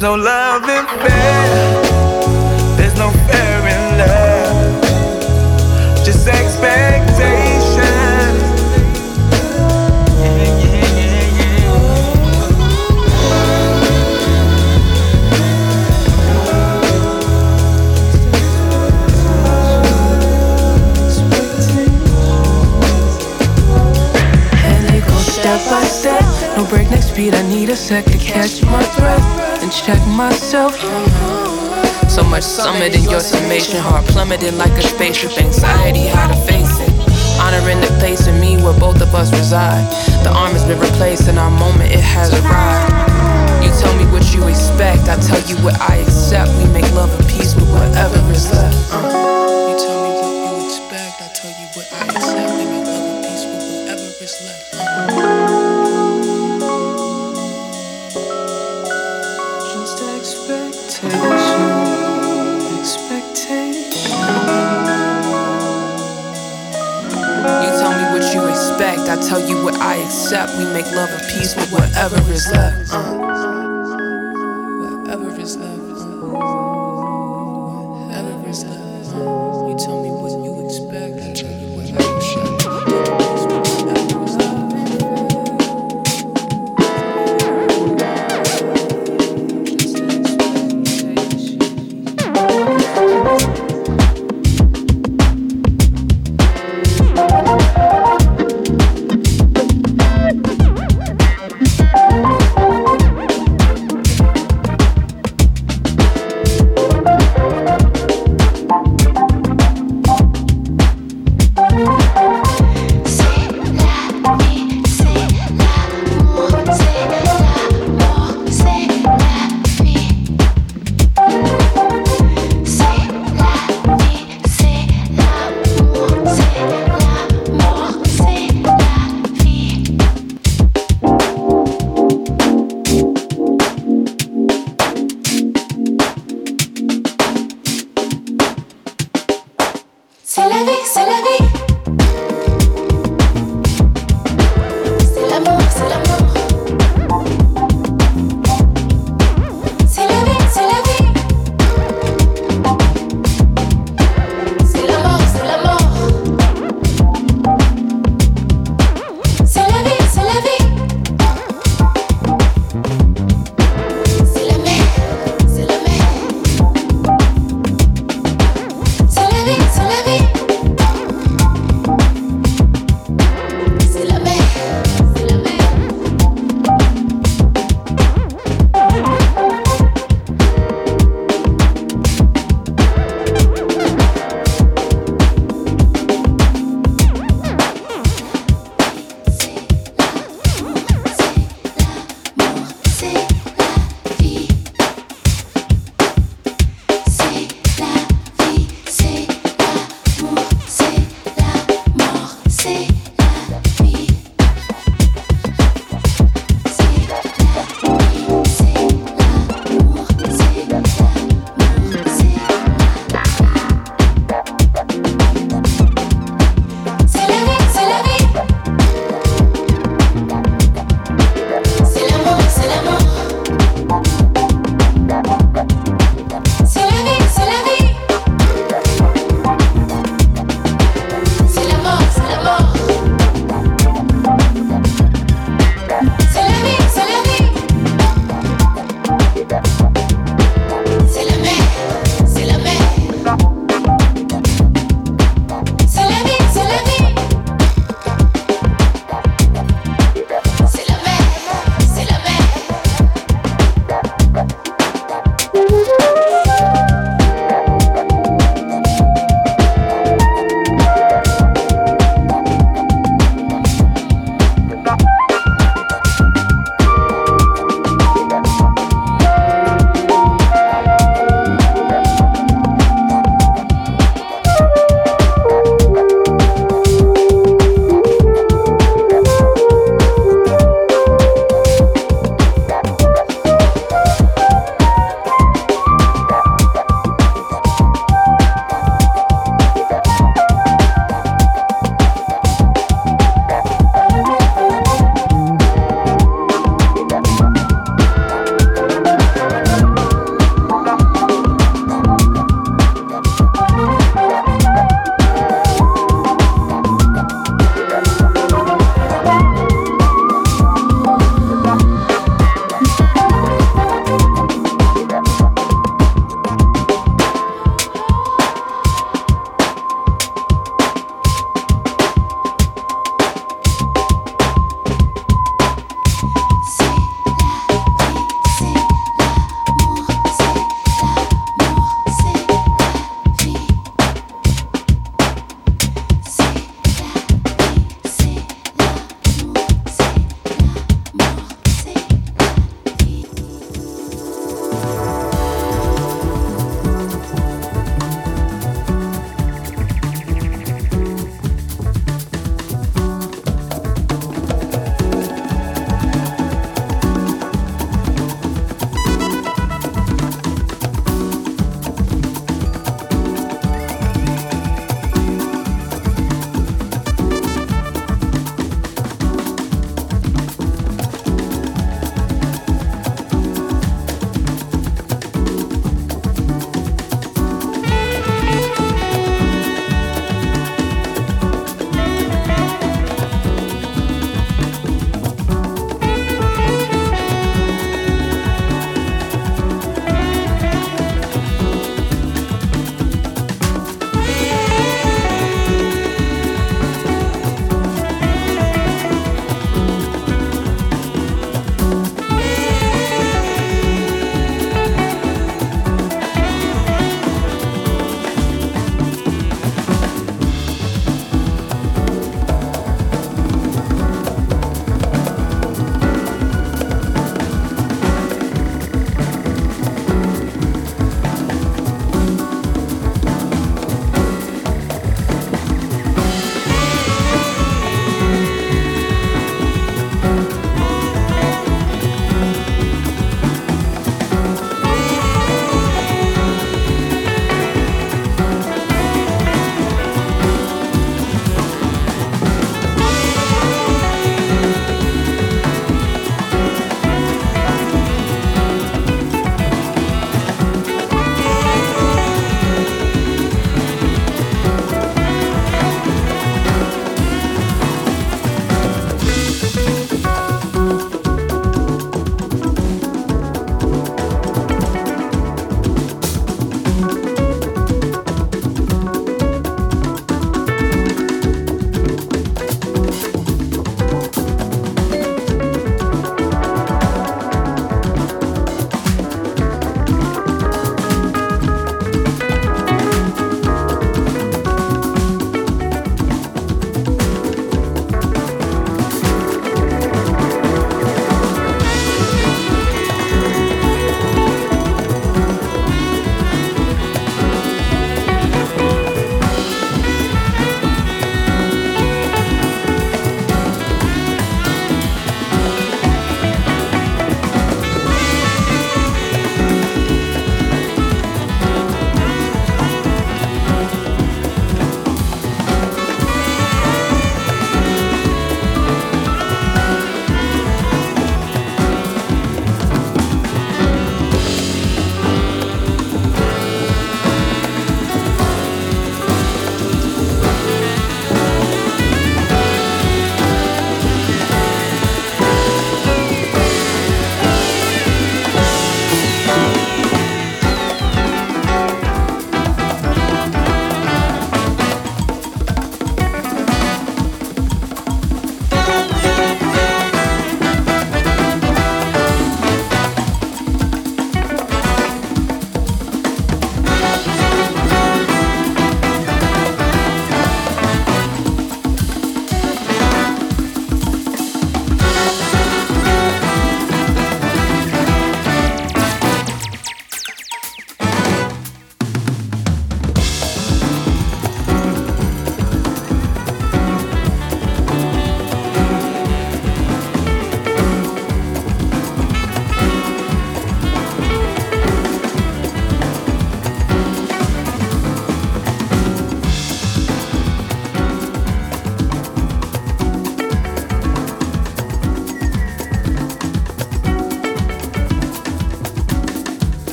no love in fair. No breakneck speed, I need a sec to catch my breath and check myself. So much summit in your summation, heart plummeting like a spaceship. Anxiety, how to face it. Honoring the place in me where both of us reside. The arm has been replaced, and our moment it has arrived. You tell me what you expect, I tell you what I accept. We make love and peace with whatever is left. Uh. We make love and peace with whatever is left. Uh.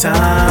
time.